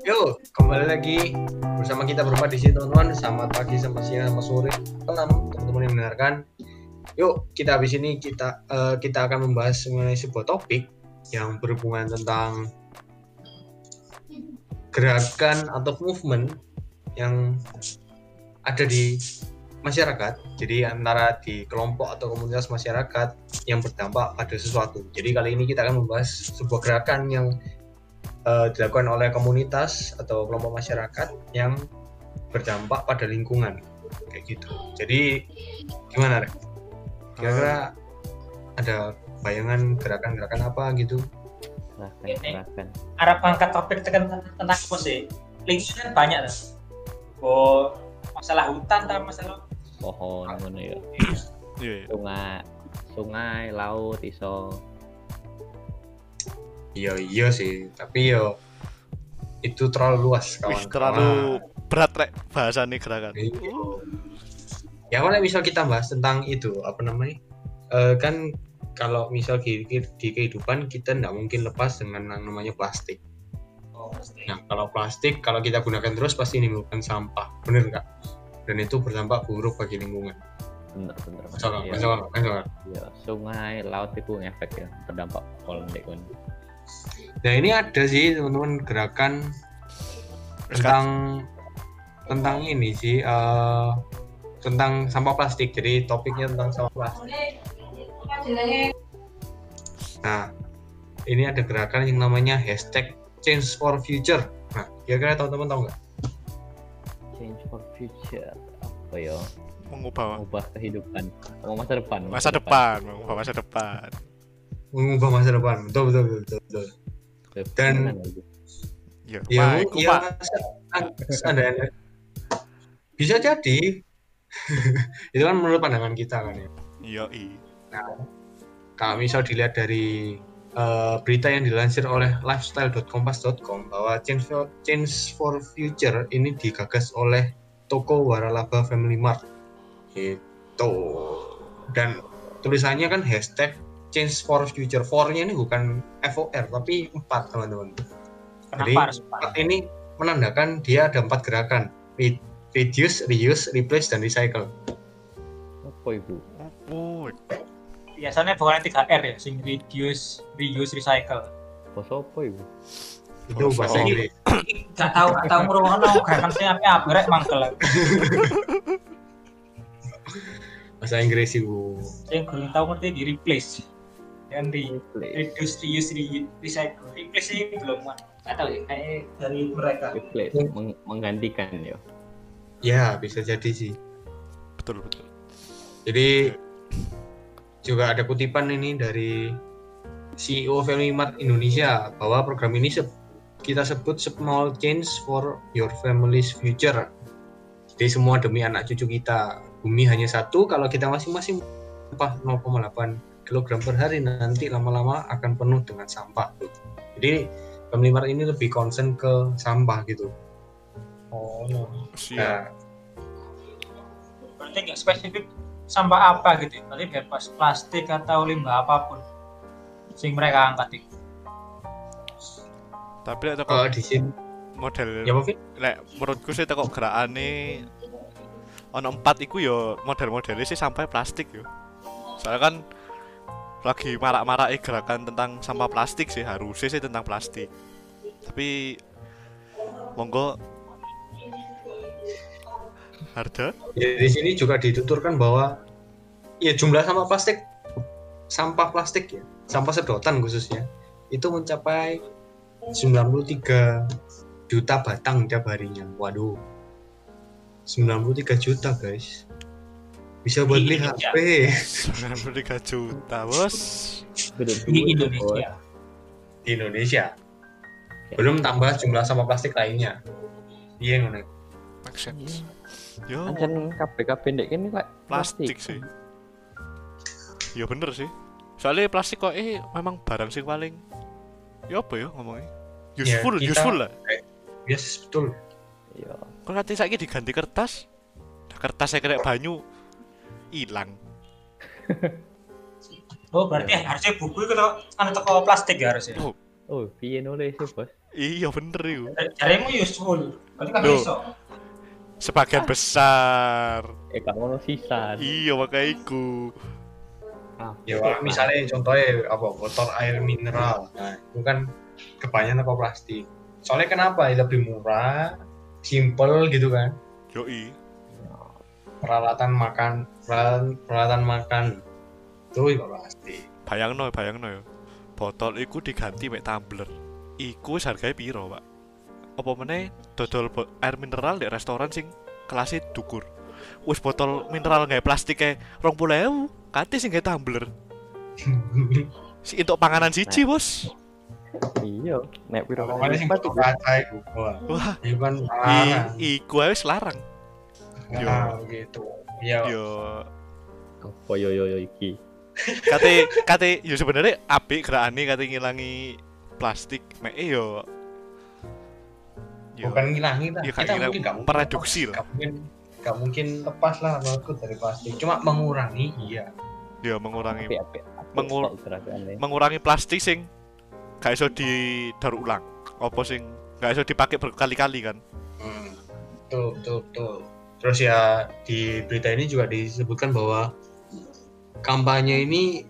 Yuk, kembali lagi bersama kita berempat di sini teman-teman. Selamat pagi, selamat siang, selamat sore, malam teman-teman yang mendengarkan. Yuk, kita habis ini kita eh, kita akan membahas mengenai sebuah topik yang berhubungan tentang gerakan atau movement yang ada di masyarakat. Jadi antara di kelompok atau komunitas masyarakat yang berdampak pada sesuatu. Jadi kali ini kita akan membahas sebuah gerakan yang eh, dilakukan oleh komunitas atau kelompok masyarakat yang berdampak pada lingkungan kayak gitu. Jadi gimana, Rek? Kira-kira ada bayangan gerakan-gerakan apa gitu? Silahkan, Ini. silahkan. Arab angkat topik tekan tentang apa sih? Lingkungan kan banyak tuh. Oh, masalah hutan tak masalah Pohon ngono ya. Iya, iya. Sungai, sungai, laut iso. Iya iya sih, tapi yo itu terlalu luas Wih, kawan. terlalu berat rek bahasanya gerakan. Iya. Ya kalau misal kita bahas tentang itu apa namanya? Eh, kan kalau misal di, di kehidupan kita tidak mungkin lepas dengan yang namanya plastik. oh. Nah kalau plastik kalau kita gunakan terus pasti menimbulkan sampah, bener nggak? Dan itu berdampak buruk bagi lingkungan. Bener bener. Masuk? Iya, Masuk iya. Sungai, laut itu efek ya berdampak ndek kon. Nah ini ada sih teman-teman gerakan tentang tentang ini sih eh, tentang sampah plastik. Jadi topiknya tentang sampah plastik. Nah, ini ada gerakan yang namanya hashtag Change for Future. Nah, kira-kira teman-teman tahu nggak? Change for future. Apa ya? Mengubah Mengubah kehidupan. Oh, masa depan. masa depan, mengubah masa depan. Mengubah masa depan. Betul, betul, betul, betul. betul. Dan-? Ya, Ya, ya, Pak. ada, ada. Bisa jadi. itu kan menurut pandangan kita kan ya. Iya, i. Kalau misal dilihat dari eh, berita yang dilansir oleh lifestyle.kompas.com bahwa Change for, Change for Future ini digagas oleh toko Waralaba Family Mart. Gitu. Dan tulisannya kan hashtag Change for Future. For-nya ini bukan FOR tapi 4 teman-teman. Jadi, harus empat? Empat ini menandakan dia ada empat gerakan. Re- Reduce, reuse, replace, dan recycle. Apa ibu? Oh, Biasanya bukan 3R ya, sing reduce, reuse, recycle. Bos apa ibu? Itu bahasa. Inggris. Gak tahu, gak tahu ngrungokno gerakan saya apa apa rek mangkel. Bahasa Inggris ibu. Sing kurang tahu ngerti di replace. Dan di Replace. reduce, reuse, re- recycle. Replace ini belum Gak tahu ya, kayaknya dari mereka. Replace. Meng- menggantikan ya. Ya, bisa jadi sih. betul betul. Jadi juga ada kutipan ini dari CEO Family Mart Indonesia bahwa program ini se- kita sebut small change for your family's future. Jadi semua demi anak cucu kita. Bumi hanya satu, kalau kita masing-masing sampah 0,8 kg per hari nanti lama-lama akan penuh dengan sampah. Jadi Family Mart ini lebih concern ke sampah gitu. Oh, Siap. Nah, berarti nggak spesifik sampah apa gitu ya? berarti bebas plastik atau limbah apa pun sing mereka angkat itu Tapi lek teko kalau di sini model ya Fit? lek menurutku sih teko gerakane ono empat iku yo model-modelnya sih sampai plastik yo. Soalnya kan lagi marak-marak gerakan tentang sampah plastik sih harusnya sih tentang plastik. Tapi monggo. Harda Ya, di sini juga dituturkan bahwa ya jumlah sampah plastik sampah plastik ya sampah sedotan khususnya itu mencapai 93 juta batang tiap harinya. Waduh. 93 juta guys bisa buat beli. HP 93 juta bos? Di Indonesia. Di Indonesia. Belum tambah jumlah sampah plastik lainnya. Iya ngono. Make sense. Yo. Kan KPK pendek ini like plastik sih. Ya bener sih. Soalnya plastik kok eh memang barang sing paling ya apa ya ngomongnya? Useful kita- useful lah. Yes betul. Iya. Kok nanti saya diganti kertas? Nah, kertasnya kena banyu hilang. oh berarti harusnya buku itu kan toko plastik ya harusnya Oh, Oh, piye nulis sih, Bos? Iya bener itu. Jarimu useful. Berarti kan iso. Sebagian besar. Eh, gak ngono sisan. Iya makanya iku. Ah, Ya misalnya contohnya apa botol air mineral. Nah, itu kan kebanyakan apa plastik. Soalnya kenapa? Ya, Lebih murah, simple gitu kan. Yoi. Peralatan makan, peralatan, peralatan makan itu juga plastik. Bayangno, bayangno ya. Botol iku diganti mek tumbler. Iku harganya piro, Pak? Apa meneh dodol bo- air mineral di restoran sing kelasnya dukur. Wis botol mineral nggak plastik kayak rong puluh Kati sing nggak tumbler. Si untuk panganan siji, Bos. Iya, nek piro Pokoknya sing iku. kaca itu. Wah, itu kan larang. iku wis larang. Nah, gitu. Ya, Yo, Apa yo yo yo iki? kate kate yo sebenarnya apik gerakane kate ngilangi plastik mek e yo yo bukan ngilangi lah. Iya, Kita ngilang- mungkin nggak mungkin mereduksi lah. Mungkin nggak mungkin lepas lah menurutku dari plastik. Cuma mengurangi, iya. yo mengurangi Apik apik. Mengur- mengur mengurangi plastik sing gak iso didaur ulang apa sing gak iso dipakai berkali-kali kan Hmm, betul, betul, betul. Terus ya di berita ini juga disebutkan bahwa kampanye ini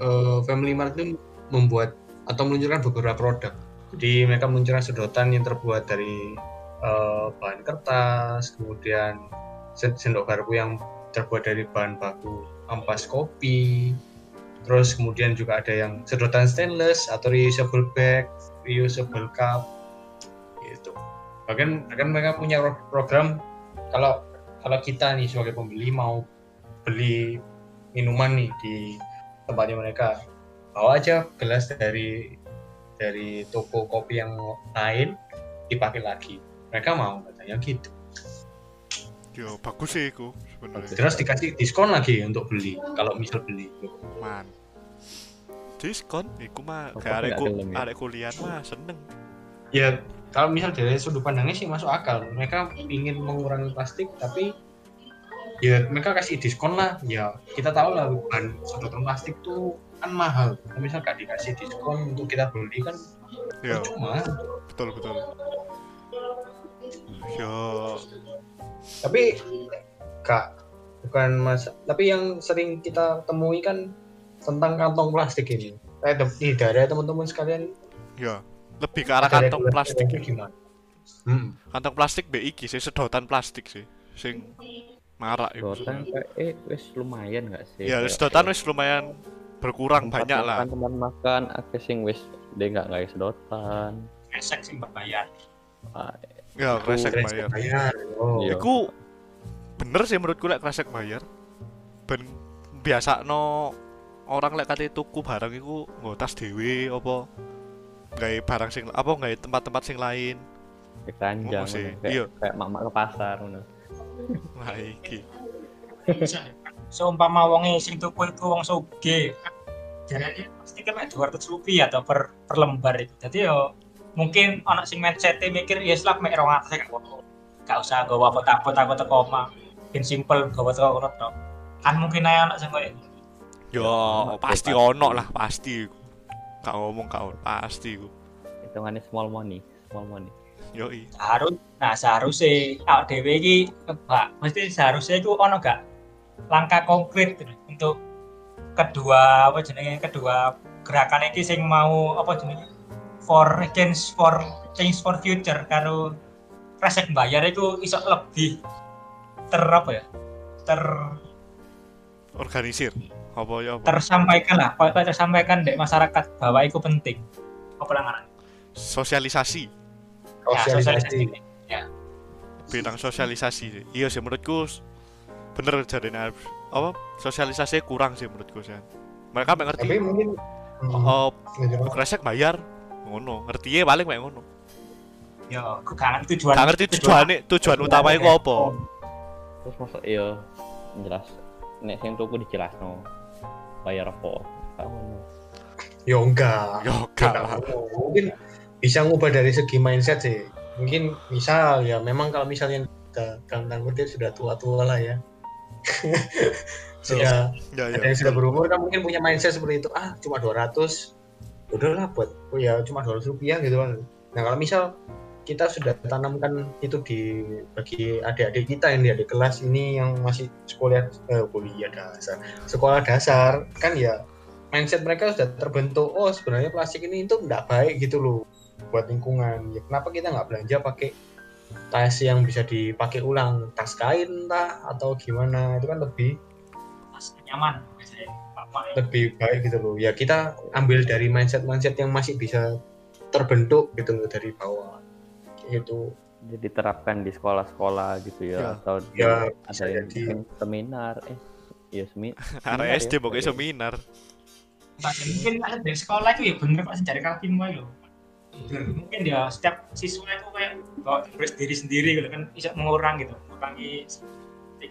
eh, Family Mart itu membuat atau meluncurkan beberapa produk. Jadi mereka meluncurkan sedotan yang terbuat dari eh, bahan kertas, kemudian sen- sendok garpu yang terbuat dari bahan baku ampas kopi. Terus kemudian juga ada yang sedotan stainless atau reusable bag, reusable cup, gitu bahkan bahkan mereka punya pro- program kalau kalau kita nih sebagai pembeli mau beli minuman nih di tempatnya mereka bawa aja gelas dari dari toko kopi yang lain dipakai lagi. Mereka mau katanya gitu. Yo bagus sih iku sebenarnya. Terus dikasih diskon lagi untuk beli kalau misal beli. Man. Diskon? Iku mah kayak gelem ya? arek kuliah mah seneng. Ya kalau misal dari sudut pandangnya sih masuk akal. Mereka ingin mengurangi plastik tapi ya mereka kasih diskon lah. Ya kita tahu lah bahan sedotan plastik tuh kan mahal. Kalau misal gak dikasih diskon untuk kita beli kan yo cuma betul betul. Yo tapi kak bukan mas tapi yang sering kita temui kan tentang kantong plastik ini. Eh tidak ada teman-teman sekalian yo lebih ke arah kantong plastik itu gimana hmm. kantong plastik BIK sih sedotan plastik sih sing marak iku Sedotan kayak eh wis lumayan gak sih? ya Kayak- sedotan wis lumayan berkurang tempat banyak lah makan, Teman makan akeh sing wis dia nggak nggak sedotan. Esek sih bayar. Ah, ya kresek Kresek bayar bayar. oh Iya. Iku bener sih menurutku lek kresek bayar. Ben biasa no orang lek kate tuku barang iku nggo tas dhewe apa gawe barang sing apa gawe tempat-tempat sing lain. kayak keranjang Oh, sih. ngono. kayak, Iya. kayak mak-mak ke pasar ngono. Nah iki. Seumpama wonge sing tuku iku wong sugih. Jarane pasti kan 200 rupiah atau per, per lembar itu. Jadi yo mungkin anak sing mindset mikir ya selak mek 200 gak apa-apa. Gak usah gawa apa-apa takut teko omah. Bin simple gawa teko kono tok. Kan mungkin ae anak sing koyo Yo Ya, pasti pasti. ono lah pasti. Iku. Gak ngomong ono pasti iku. Hitungannya small money, small money. Yoi. harus nah seharusnya awak dhewe iki Pak, mesti seharusnya itu ono gak langkah konkret gitu, untuk kedua apa jenenge kedua gerakan iki sing mau apa jenenge for against for change for future karo resek bayar itu iso lebih ter apa ya ter Organisir. Apa ya apa? tersampaikan lah pokoknya tersampaikan di masyarakat bahwa itu penting. Apa langaran Sosialisasi. ya sosialisasi. sosialisasi. Bidang sosialisasi. sih. Iya sih menurutku bener jadi apa sosialisasi kurang sih menurutku sih. Mereka mek ngerti. Tapi mungkin hmm, oh, lanjut. kresek bayar. Ngono ngerti ya paling kayak ngono. Ya gak ngerti tujuan gak ngerti tujuan tujuan utama itu apa? Terus masuk iya jelas. Nek sing tuku dijelasno bayar apa. Ngono. ya enggak. Yo Ya, gak nggak lah mau. mungkin bisa ngubah dari segi mindset sih. Mungkin misal ya memang kalau misalnya kita tanda kutip sudah tua-tua lah ya. Sudah ya ada ya yang sudah berumur kan mungkin punya mindset seperti itu. Ah cuma 200 udahlah buat oh ya cuma 200 rupiah gitu kan. Nah kalau misal kita sudah tanamkan itu di bagi adik-adik kita yang di adik kelas ini yang masih sekolah eh, kuliah dasar. Sekolah dasar kan ya mindset mereka sudah terbentuk oh sebenarnya plastik ini itu nggak baik gitu loh buat lingkungan. Ya kenapa kita nggak belanja pakai tas yang bisa dipakai ulang? Tas kain entah atau gimana? Itu kan lebih Mas, nyaman ya. lebih baik gitu loh. Ya kita ambil dari mindset mindset yang masih bisa terbentuk gitu loh dari bawah Gitu jadi terapkan di sekolah-sekolah gitu ya, Ya. atau di- Ya, ada yang jadi. mungkin seminar eh iya semi SD ya, pokoknya berarti. seminar. Mungkin ada dari sekolah itu ya bener pak wae loh Bener. mungkin ya setiap siswa itu kayak bawa tulis diri sendiri gitu kan bisa mengurang gitu mengurangi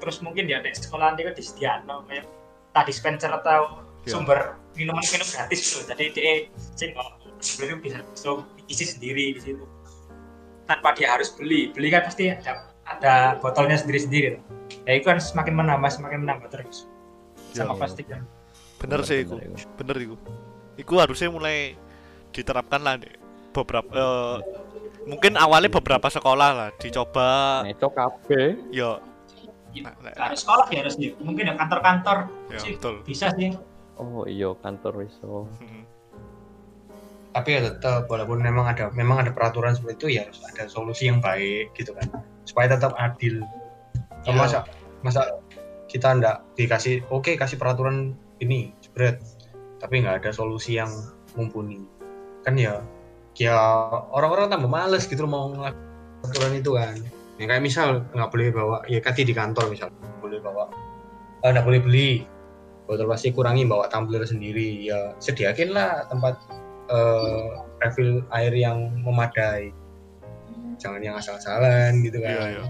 terus mungkin ya di sekolah nanti kan disediakan kayak tadi dispenser atau Ya. sumber minuman minum gratis gitu jadi dia sing itu bisa so, isi sendiri di situ tanpa dia harus beli. Beli kan pasti ada, ada botolnya sendiri sendiri ya itu kan semakin menambah semakin menambah terus. Sama Ya. plastik kan. Bener sih iku. bener, iku. Iku harusnya mulai diterapkan lah di beberapa eh, mungkin awalnya beberapa sekolah lah dicoba. Neco kabeh. Ya Ya, Nah, nah, harus sekolah ya harus ya. mungkin ya kantor-kantor. Ya sih betul. bisa sih. Oh iya kantor iso Mhm. Tapi ya tetap walaupun memang ada memang ada peraturan seperti itu ya harus ada solusi yang baik gitu kan. Supaya tetap adil. Ya. masa masa kita ndak dikasih oke kasih peraturan ini spread tapi nggak ada solusi yang mumpuni. Kan ya ya orang-orang tambah males gitu mau ngelakuin peraturan itu kan. Ya kayak misal nggak boleh bawa ya kati di kantor misal boleh bawa eh, nggak boleh beli. Botol plastik kurangi bawa tumbler sendiri. Ya sediakin lah tempat eh, refill air yang memadai jangan yang asal-asalan gitu kan Iya, iya.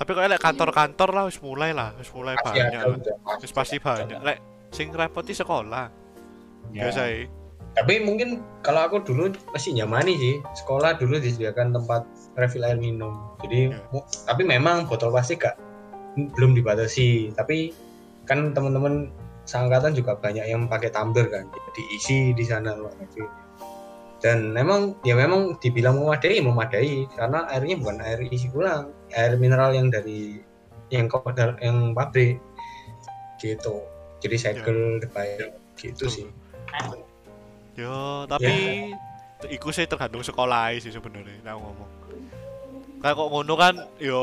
Tapi kok lek kantor-kantor lah wis mulai lah, wis mulai Pasti banyak. Wis pasti banyak. Lek sing repoti sekolah. Ya. Biasa ya. tapi mungkin kalau aku dulu masih nyamani sih sekolah dulu disediakan tempat refill air minum jadi Ya. tapi memang botol plastik gak belum dibatasi tapi kan teman-teman seangkatan juga banyak yang pakai tumbler kan diisi di sana loh refill. dan memang ya memang dibilang memadai memadai karena airnya bukan air isi ulang air mineral yang dari yang kok yang pabrik gitu jadi cycle terbaik gitu Betul. sih Yo, tapi iku sih tergantung sekolah sih sebenarnya nah ngomong. Kayak kok ngono kan yo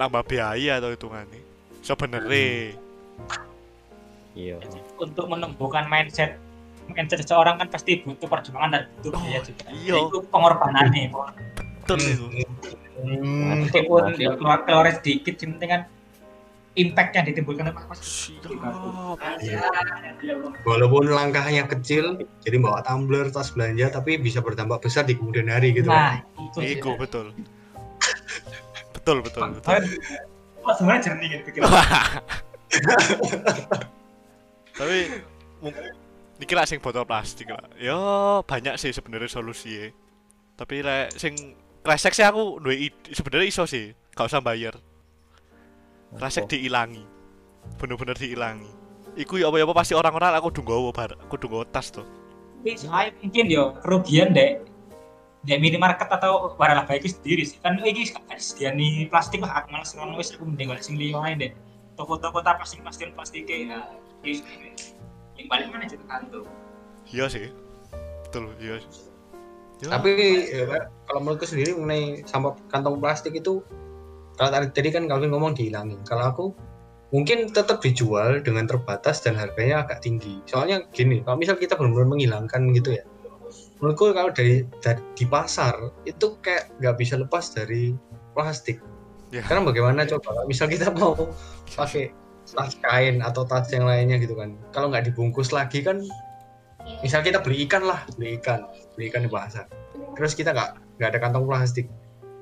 nambah biaya atau hitungannya. Sebenarnya. Iya untuk menumbuhkan mindset mindset seseorang kan pasti butuh perjuangan dan butuh Oh, biaya juga iya. itu pengorbanan nih Betul itu. Hmm, meskipun Berarti- ya keluar keluar sedikit yang penting kan impact yang ditimbulkan apa pasti Siap. walaupun langkahnya kecil jadi bawa tumbler tas belanja tapi bisa berdampak besar di kemudian hari gitu nah itu sih. Iku betul. betul betul betul. Kan, oh, sebenarnya jernih gitu pikiran. Tapi mungkin dikira sing botol plastik lah. Yo banyak sih sebenarnya solusi Tapi lek sing kresek sih aku duwe sebenarnya iso sih, gak usah bayar. Kresek diilangi. Bener-bener diilangi. Iku ya apa-apa pasti orang-orang aku dunggowo bar, aku dunggowo tas tuh. Tapi soalnya mungkin yo kerugian dek dek minimarket atau warala baik itu sendiri sih kan ini disediani plastik lah aku malas ngono wis aku mending sing liya ae dek toko-toko tak plastik plastik plastik ya ya, yang balik mana kantor Iya sih. Betul, iya. Ya, tapi ya, kalau menurutku sendiri mengenai sampah kantong plastik itu kalau tadi tadi kan Calvin ngomong dihilangin. Kalau aku mungkin tetap dijual dengan terbatas dan harganya agak tinggi. Soalnya gini kalau misal kita benar-benar menghilangkan gitu ya menurutku kalau dari, dari di pasar itu kayak nggak bisa lepas dari plastik. Ya. karena bagaimana coba? Kalau misal kita mau pakai tas kain atau tas yang lainnya gitu kan kalau nggak dibungkus lagi kan misal kita beli ikan lah beli ikan beli ikan di pasar terus kita nggak nggak ada kantong plastik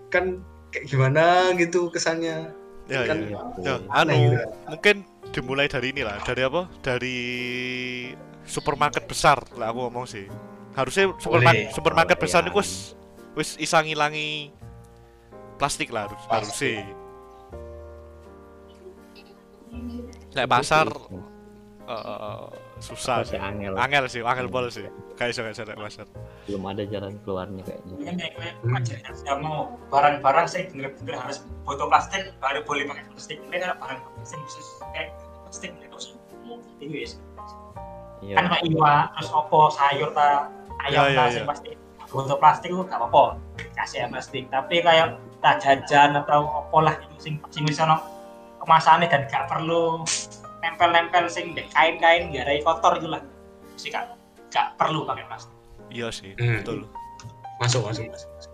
kan kayak gimana gitu kesannya ya, kan ya. Ya, anu Aneh gitu kan. mungkin dimulai dari ini lah, dari apa? Dari supermarket besar lah aku ngomong sih. Harusnya supermarket Boleh. supermarket besar Iya. itu wis wis isa ngilangi plastik lah harus Plastik. harusnya. Lek pasar eh, susah sih angel. angel sih angel pol sih gak iso iso Nek, master Belum ada jalan keluarnya kayaknya. Mungkin kayak saya mau barang-barang sih bener-bener harus botol plastik baru boleh pakai plastik. Ini kan barang plastik khusus kayak plastik itu sih. Itu ya. Iya. Kan kayak iwa terus opo sayur ta ayam Ya, ya, ta ya. sing pasti botol plastik itu gak apa-apa kasih yang plastik. Tapi kayak tak jajan atau opo lah itu sing sing bisa no kemasannya dan gak perlu nempel-nempel sing dek kain-kain garai kotor itu lah. Sih gak gak perlu pakai plastik. iya sih Hmm. betul masuk masuk masuk, masuk.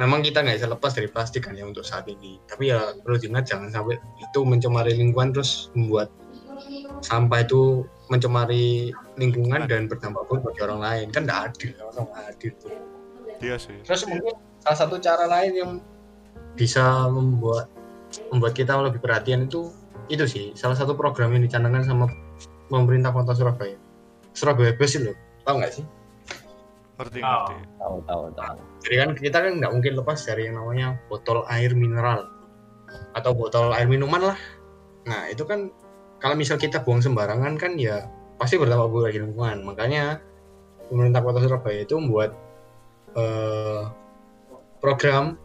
memang kita nggak bisa lepas dari plastik kan ya untuk saat ini tapi ya perlu diingat jangan sampai itu mencemari lingkungan terus membuat sampah itu mencemari lingkungan dan berdampak buruk bagi orang lain kan nggak adil sama adil tuh iya sih terus mungkin salah satu cara lain yang bisa membuat membuat kita lebih perhatian itu itu sih salah satu program yang dicanangkan sama pemerintah kota Surabaya. Surabaya Bersih loh tahu nggak sih? Ngerti Oh. ngerti. Tahu tahu tahu. jadi kan kita kan nggak mungkin lepas dari yang namanya botol air mineral atau botol air minuman lah. Nah itu kan kalau misal kita buang sembarangan kan ya pasti berdampak buruk bagi lingkungan. Makanya pemerintah kota Surabaya itu membuat eh, program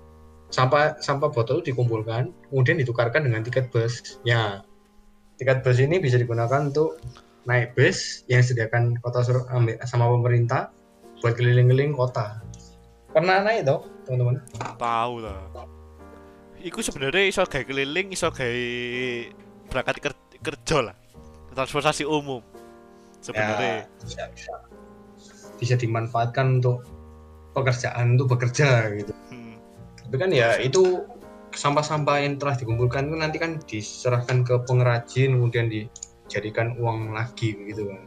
sampah sampah botol dikumpulkan kemudian ditukarkan dengan tiket bus ya tiket bus ini bisa digunakan untuk naik bus yang disediakan kota sama pemerintah buat keliling-keliling kota pernah naik toh teman-teman tahu lah Iku sebenarnya iso gawe keliling, iso gawe berangkat ker- kerja lah. Transportasi umum. Sebenarnya. Ya, bisa, bisa. bisa dimanfaatkan untuk pekerjaan untuk bekerja gitu Hmm. Tapi kan ya itu sampah-sampah yang telah dikumpulkan itu nanti kan diserahkan ke pengrajin kemudian dijadikan uang lagi gitu kan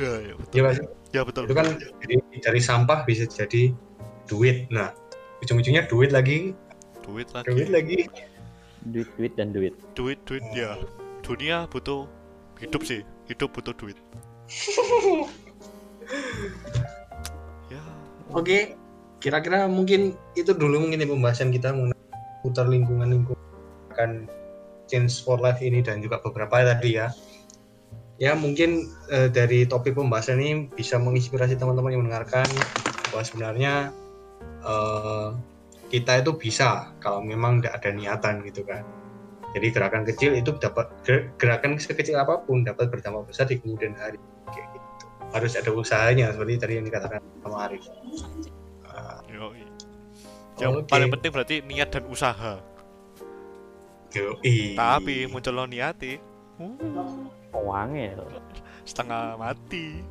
Ya, ya, betul. ya? Ya betul. itu kan dari, dari sampah bisa jadi duit nah ujung-ujungnya duit lagi duit lagi. duit lagi Duit duit dan duit. Duit, duit ya. Dunia butuh hidup sih. Hidup butuh duit. ya, Oke, kira-kira mungkin itu dulu mungkin ya pembahasan kita mengenai putar lingkungan lingkungan change for life ini dan juga beberapa tadi ya. Ya mungkin eh, dari topik pembahasan ini bisa menginspirasi teman-teman yang mendengarkan bahwa sebenarnya eh, kita itu bisa kalau memang tidak ada niatan gitu kan. Jadi gerakan kecil itu dapat ger- gerakan sekecil apa pun dapat berdampak besar di kemudian hari. Kayak gitu. Harus ada usahanya seperti tadi yang dikatakan sama Arif. Yoi. Yang Oke. paling penting berarti niat dan usaha. Yoi. Tapi muncul lo niati, Uangnya setengah mati.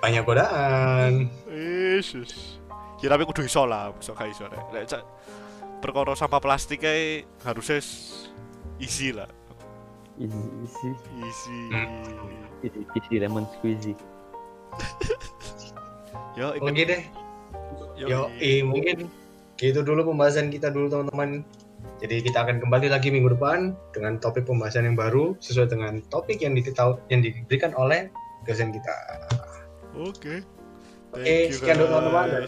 banyak godaan. Yesus. Ya tapi kudu iso lah, iso gak iso rek. Lek cak perkara sampah plastik kae harusnya easy lah. isi isi Easy. Isi, isi lemon squeezy. Yo, Oke deh. yo, Yo, mungkin gitu dulu pembahasan kita dulu teman-teman. Jadi kita akan kembali lagi minggu depan dengan topik pembahasan yang baru sesuai dengan topik yang diketahui yang diberikan oleh dosen kita. Oke. Oke, sekian dulu, teman-teman.